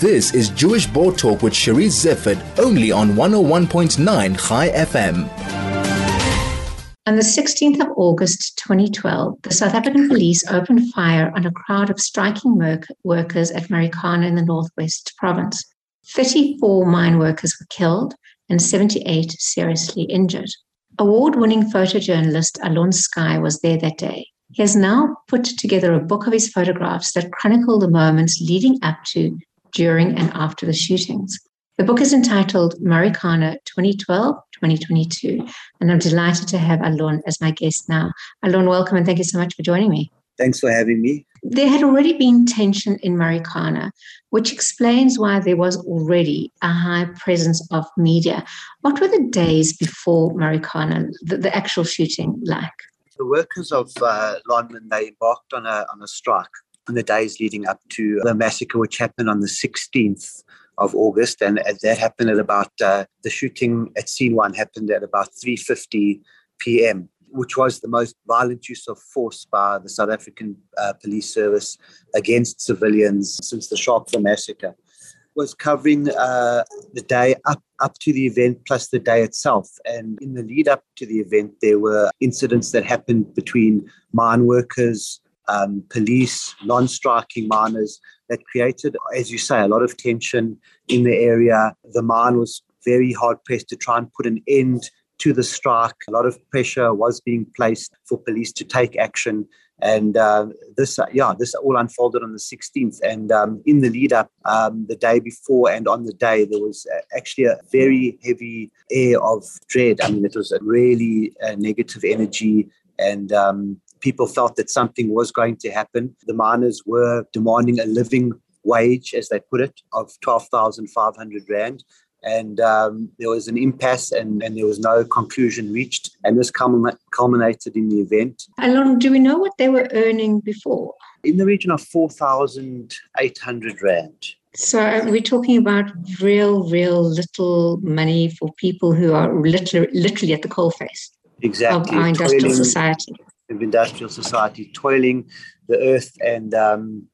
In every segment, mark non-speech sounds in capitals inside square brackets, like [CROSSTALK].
This is Jewish Board Talk with Charisse Zeifert, only on 101.9 Chai FM. On the 16th of August 2012, the South African police opened fire on a crowd of striking workers at Marikana in the Northwest Province. 34 mine workers were killed and 78 seriously injured. Award winning photojournalist Alon Skuy was there that day. He has now put together a book of his photographs that chronicle the moments leading up to during and after the shootings. The book is entitled Marikana 2012 2022, and I'm delighted to have Alon as my guest now. Alon, welcome and thank you so much for joining me. Thanks for having me. There had already been tension in Marikana, which explains why there was already a high presence of media. What were the days before Marikana, the, the actual shooting, like? The workers of uh, they embarked on a, on a strike in the days leading up to the massacre, which happened on the 16th of August, and that happened at about uh, the shooting at scene one happened at about 3:50 p.m., which was the most violent use of force by the South African uh, Police Service against civilians since the Sharpeville massacre. Was covering uh, the day up up to the event plus the day itself, and in the lead up to the event, there were incidents that happened between mine workers, um, police, non-striking miners that created, as you say, a lot of tension in the area. The mine was very hard pressed to try and put an end to the strike. A lot of pressure was being placed for police to take action. And uh, this, uh, yeah, this all unfolded on the 16th. And um, in the lead up, um, the day before and on the day, there was uh, actually a very heavy air of dread. I mean, it was a really uh, negative energy. And um, people felt that something was going to happen. The miners were demanding a living wage, as they put it, of 12,500 Rand. And um, there was an impasse and, and there was no conclusion reached. And this culminated in the event. Alon, do we know what they were earning before? In the region of 4,800 Rand. So we're talking about real, real little money for people who are literally, literally at the coalface exactly. of our industrial toiling, society of industrial society toiling the earth and um,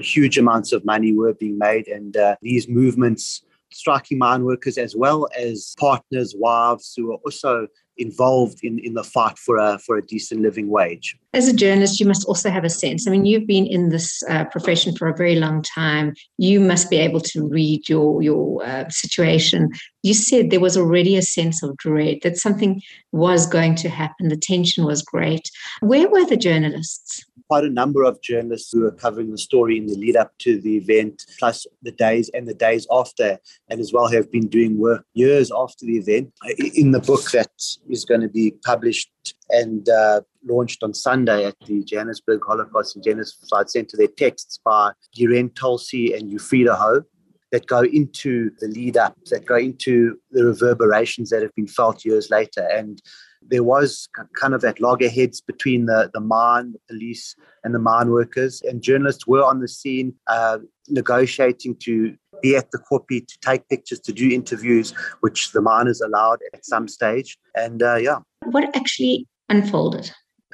huge amounts of money were being made and uh, these movements striking mine workers as well as partners wives who are also involved in, in the fight for a for a decent living wage. As a journalist, you must also have a sense. I mean, you've been in this uh, profession for a very long time. You must be able to read your your uh, situation. You said there was already a sense of dread that something was going to happen. The tension was great. Where were the journalists? quite a number of journalists who were covering the story in the lead up to the event, plus the days and the days after, and as well have been doing work years after the event. In the book that is going to be published and uh, launched on Sunday at the Johannesburg Holocaust and Genocide Center, there are texts by Niren Tolsi and Ufrieda Ho that go into the lead up, that go into the reverberations that have been felt years later. And there was kind of that loggerheads between the, the mine, the police, and the mine workers. And journalists were on the scene uh, negotiating to be at the Koppie, to take pictures, to do interviews, which the miners allowed at some stage. And uh, yeah. What actually unfolded?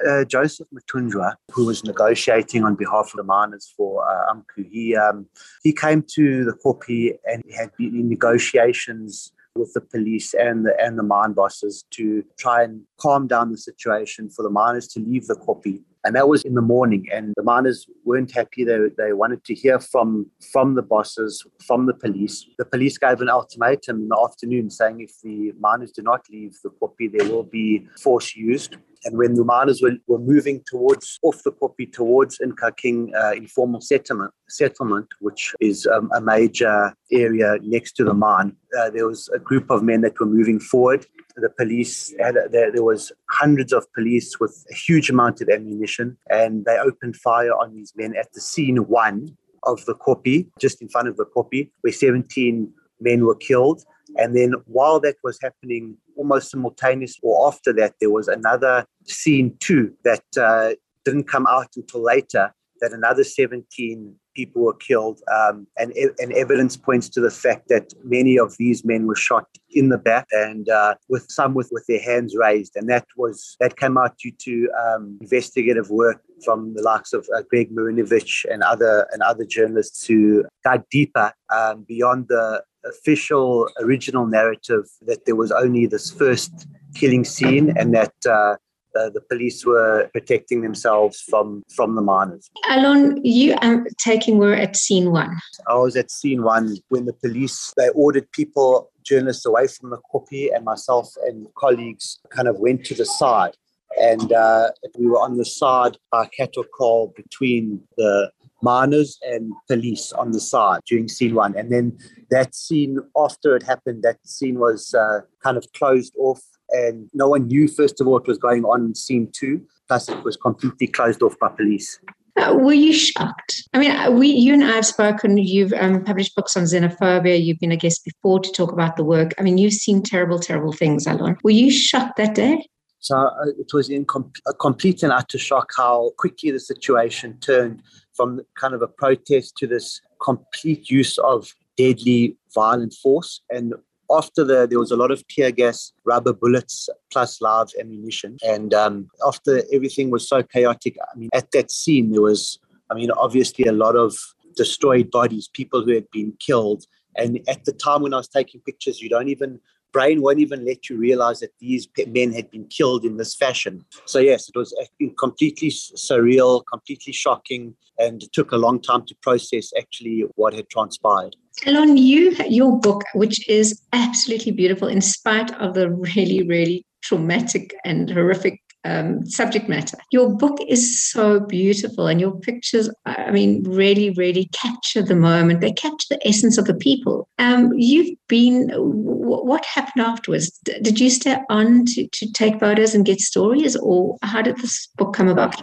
Uh, Joseph Mathunjwa, who was negotiating on behalf of the miners for uh, AMCU, he, um, he came to the Koppie and he had been in negotiations with the police and the and the mine bosses to try and calm down the situation for the miners to leave the Koppie. And that was in the morning, and the miners weren't happy. They, they wanted to hear from from the bosses, from the police. The police gave an ultimatum in the afternoon saying if the miners do not leave the Koppie, there will be force used. And when the miners were, were moving towards off the Koppie towards Nkaneng uh, informal settlement, settlement, which is um, a major area next to the mine, uh, there was a group of men that were moving forward. The police had there, there was hundreds of police with a huge amount of ammunition, and they opened fire on these men at the scene one of the Koppie, just in front of the Koppie, where 17 men were killed. And then while that was happening, almost simultaneous or after that, there was another scene too that uh, didn't come out until later that another 17 people were killed, um, and, and evidence points to the fact that many of these men were shot in the back and uh, with some with, with their hands raised, and that was that came out due to um, investigative work from the likes of uh, Greg Marinovich and other and other journalists who dug deeper um, beyond the official original narrative that there was only this first killing scene and that uh, uh, the police were protecting themselves from from the miners. Alon, you are taking were at scene one. I was at scene one when the police they ordered people, journalists, away from the kopje, and myself and colleagues kind of went to the side. And uh, we were on the side by cattle kraal between the miners and police on the side during scene one. And then that scene, after it happened, that scene was uh, kind of closed off and no one knew, first of all, what was going on in scene two. Plus, it was completely closed off by police. Uh, were you shocked? I mean, uh, we, you and I have spoken. You've um, published books on xenophobia. You've been a guest before to talk about the work. I mean, you've seen terrible, terrible things, Alon. Were you shocked that day? So uh, it was in com- a complete and utter shock how quickly the situation turned from kind of a protest to this complete use of deadly violent force. And after the, there was a lot of tear gas, rubber bullets, plus live ammunition. And um, after everything was so chaotic, I mean, at that scene, there was, I mean, obviously a lot of destroyed bodies, people who had been killed. And at the time when I was taking pictures, you don't even brain won't even let you realize that these men had been killed in this fashion. So, yes, it was completely surreal, completely shocking, and it took a long time to process actually what had transpired. Alon, you, your book, which is absolutely beautiful in spite of the really, really traumatic and horrific um, subject matter. Your book is so beautiful, and your pictures, I mean, really, really capture the moment. They capture the essence of the people. Um, you've been, what happened afterwards? Did you stay on to, to take photos and get stories, or how did this book come about?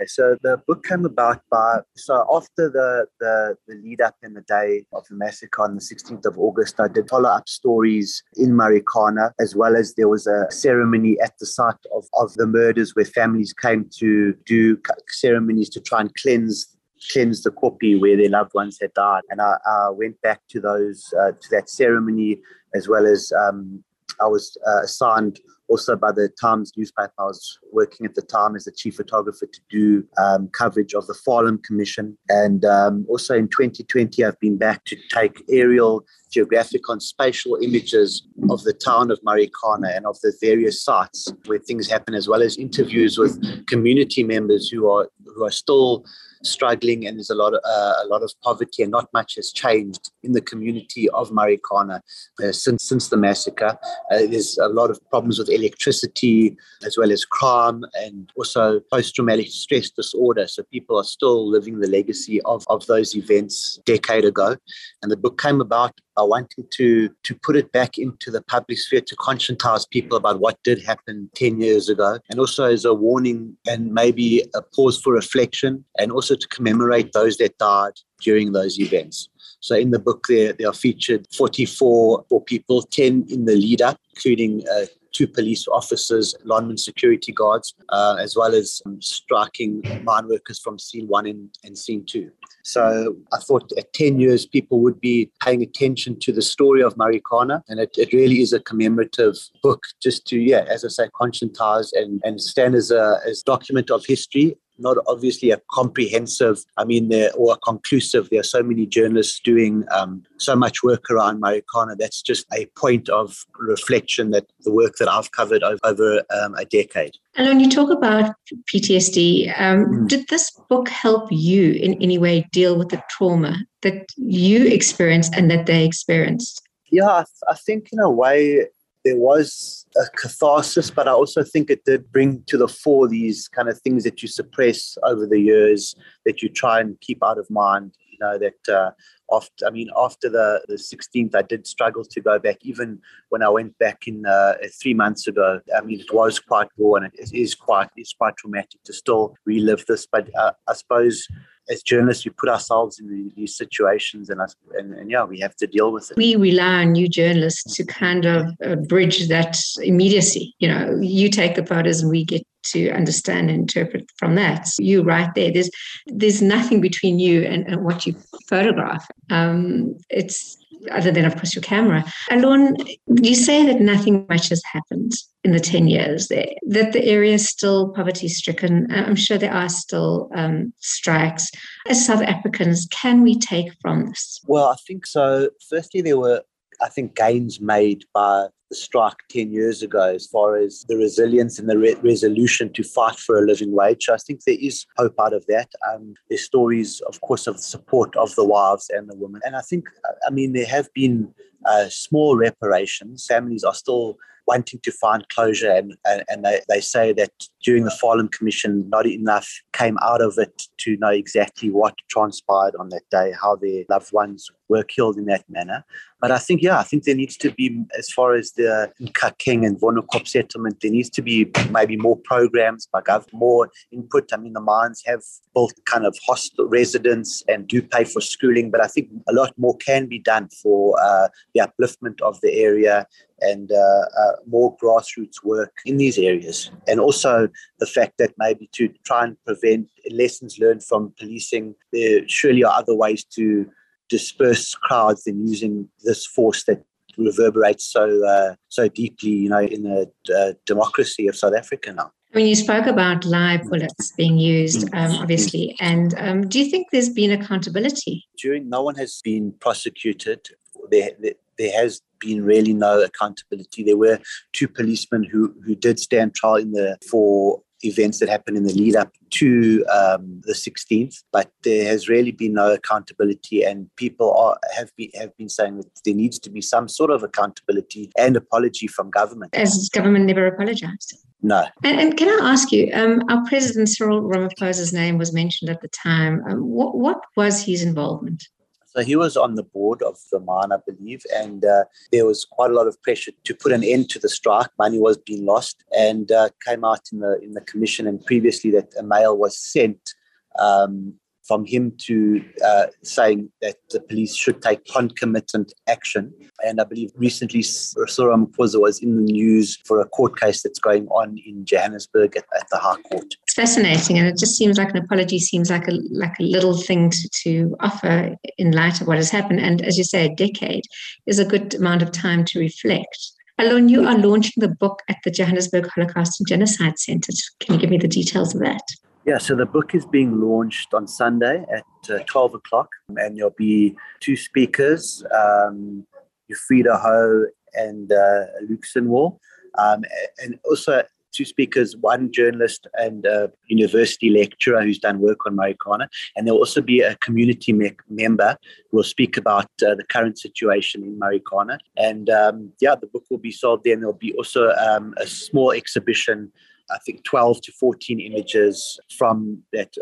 Okay, so the book came about by so after the, the the lead up in the day of the massacre on the 16th of August, I did follow up stories in Marikana, as well as there was a ceremony at the site of, of the murders where families came to do ceremonies to try and cleanse cleanse the kopje where their loved ones had died. And I, I went back to those uh, to that ceremony as well as um, I was uh, assigned also by the Times newspaper. I was working at the time as the chief photographer to do um, coverage of the Farlam Commission. And um, also in 2020, I've been back to take aerial geographic and spatial images of the town of Marikana and of the various sites where things happen, as well as interviews with community members who are who are still struggling and there's a lot of uh, a lot of poverty and not much has changed in the community of Marikana uh, since since the massacre. Uh, there's a lot of problems with electricity as well as crime and also post-traumatic stress disorder. So people are still living the legacy of, of those events decade ago. And the book came about by wanting to to put it back into the public sphere to conscientize people about what did happen 10 years ago and also as a warning and maybe a pause for reflection and also to commemorate those that died during those events. So in the book, there, there are featured 44 people, 10 in the lead up, including uh, two police officers, Lonmin security guards, uh, as well as um, striking mine workers from scene one and, and scene two. So I thought at 10 years, people would be paying attention to the story of Marikana. And it, it really is a commemorative book just to, yeah, as I say, conscientize and, and stand as a as document of history not obviously a comprehensive, I mean, or a conclusive. There are so many journalists doing um, so much work around Marikana. That's just a point of reflection that the work that I've covered over, over um, a decade. And when you talk about PTSD, um, mm. did this book help you in any way deal with the trauma that you experienced and that they experienced? Yeah, I, th- I think in a way there was a catharsis, but I also think it did bring to the fore these kind of things that you suppress over the years that you try and keep out of mind. You know that uh, after I mean after the the 16th, I did struggle to go back. Even when I went back in uh, three months ago, I mean it was quite raw and it is quite it's quite traumatic to still relive this. But uh, I suppose as journalists, we put ourselves in these situations, and, us, and, and yeah, we have to deal with it. We rely on you journalists to kind of uh, bridge that immediacy. You know, you take the photos, and we get to understand and interpret from that. So you right there. There's there's nothing between you and, and what you photograph. Um, it's other than, of course, your camera. Alon, you say that nothing much has happened in the 10 years there, that the area is still poverty stricken. I'm sure there are still um, strikes. As South Africans, can we take from this? Well, I think so. Firstly, there were, I think, gains made by the strike 10 years ago as far as the resilience and the re- resolution to fight for a living wage. So I think there is hope out of that. Um, there's stories, of course, of the support of the wives and the women. And I think, I mean, there have been uh, small reparations. Families are still wanting to find closure and, and, and they, they say that during the Farlam Commission, not enough came out of it to know exactly what transpired on that day, how their loved ones were killed in that manner. But I think, yeah, I think there needs to be, as far as the King and Wonderkop settlement, there needs to be maybe more programs by government, more input. I mean, the mines have built kind of hostel residents and do pay for schooling, but I think a lot more can be done for uh, the upliftment of the area and uh, uh, more grassroots work in these areas. And also the fact that maybe to try and prevent lessons learned from policing, there surely are other ways to disperse crowds than using this force that reverberates so uh, so deeply, you know, in the uh, democracy of South Africa now. I mean, you spoke about live bullets being used, mm. um, obviously, and um, do you think there's been accountability? During, no one has been prosecuted. There, there, there has been really no accountability. There were two policemen who who did stand trial in the for events that happened in the lead up to um, the 16th, but there has really been no accountability, and people are, have been have been saying that there needs to be some sort of accountability and apology from government. As government never apologized. No. And, and, can I ask you, um, our president Cyril Ramaphosa's name was mentioned at the time. Um, what, what was his involvement? So he was on the board of the mine, I believe, and uh, there was quite a lot of pressure to put an end to the strike. Money was being lost, and uh, came out in the in the commission and previously that a mail was sent um, from him to uh, saying that the police should take concomitant action. And I believe recently Cyril Ramaphosa was in the news for a court case that's going on in Johannesburg at, at, the High Court. It's fascinating, and it just seems like an apology seems like a like a little thing to, to offer in light of what has happened. And as you say, a decade is a good amount of time to reflect. Alon, you are launching the book at the Johannesburg Holocaust and Genocide Centre. Can you give me the details of that? Yeah, so the book is being launched on Sunday at uh, 12 o'clock, and there'll be two speakers, um, Ho and uh, Luke Sinwell, um, and also two speakers, one journalist and a university lecturer who's done work on Marikana. And there'll also be a community me- member who will speak about uh, the current situation in Marikana. And um, yeah, the book will be sold there. And there'll be also um, a small exhibition I think 12 to 14 images from that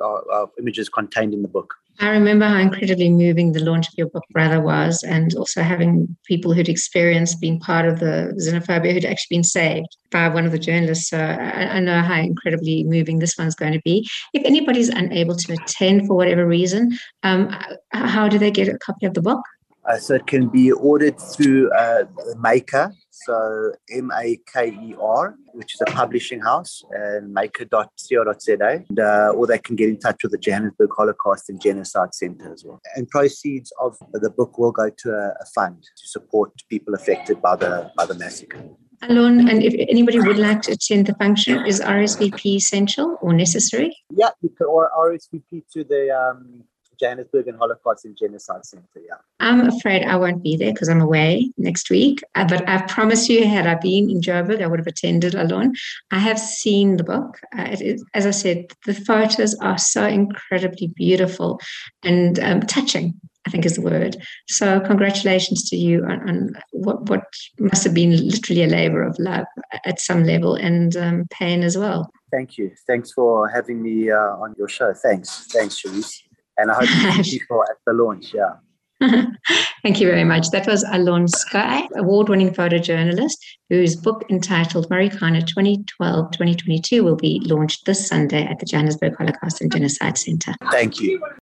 images contained in the book. I remember how incredibly moving the launch of your book, Brother, was, and also having people who'd experienced being part of the xenophobia who'd actually been saved by one of the journalists. So I, I know how incredibly moving this one's going to be. If anybody's unable to attend for whatever reason, um, how do they get a copy of the book? Uh, so it can be ordered through uh, Maker, so M A K E R, which is a publishing house, and maker.co.za, and, uh, or they can get in touch with the Johannesburg Holocaust and Genocide Centre as well. And proceeds of the book will go to a, a fund to support people affected by the by the massacre. Alon, and if anybody would like to attend the function, is RSVP essential or necessary? Yeah, you can, or RSVP to the um, Johannesburg and Holocaust and Genocide Center. Yeah. I'm afraid I won't be there because I'm away next week. Uh, but I promise you, had I been in Joburg, I would have attended Alon. I have seen the book. Uh, as I said, the photos are so incredibly beautiful and um, touching. I think is the word. So congratulations to you on, on, what, what must have been literally a labor of love at some level and um, pain as well. Thank you. Thanks for having me uh, on your show. Thanks. Thanks, Charisse and I hope to see people at the launch. Yeah. [LAUGHS] Thank you very much. That was Alon Skuy, award winning photojournalist, whose book entitled Marikana 2012 2022 will be launched this Sunday at the Johannesburg Holocaust and Genocide Centre. Thank you.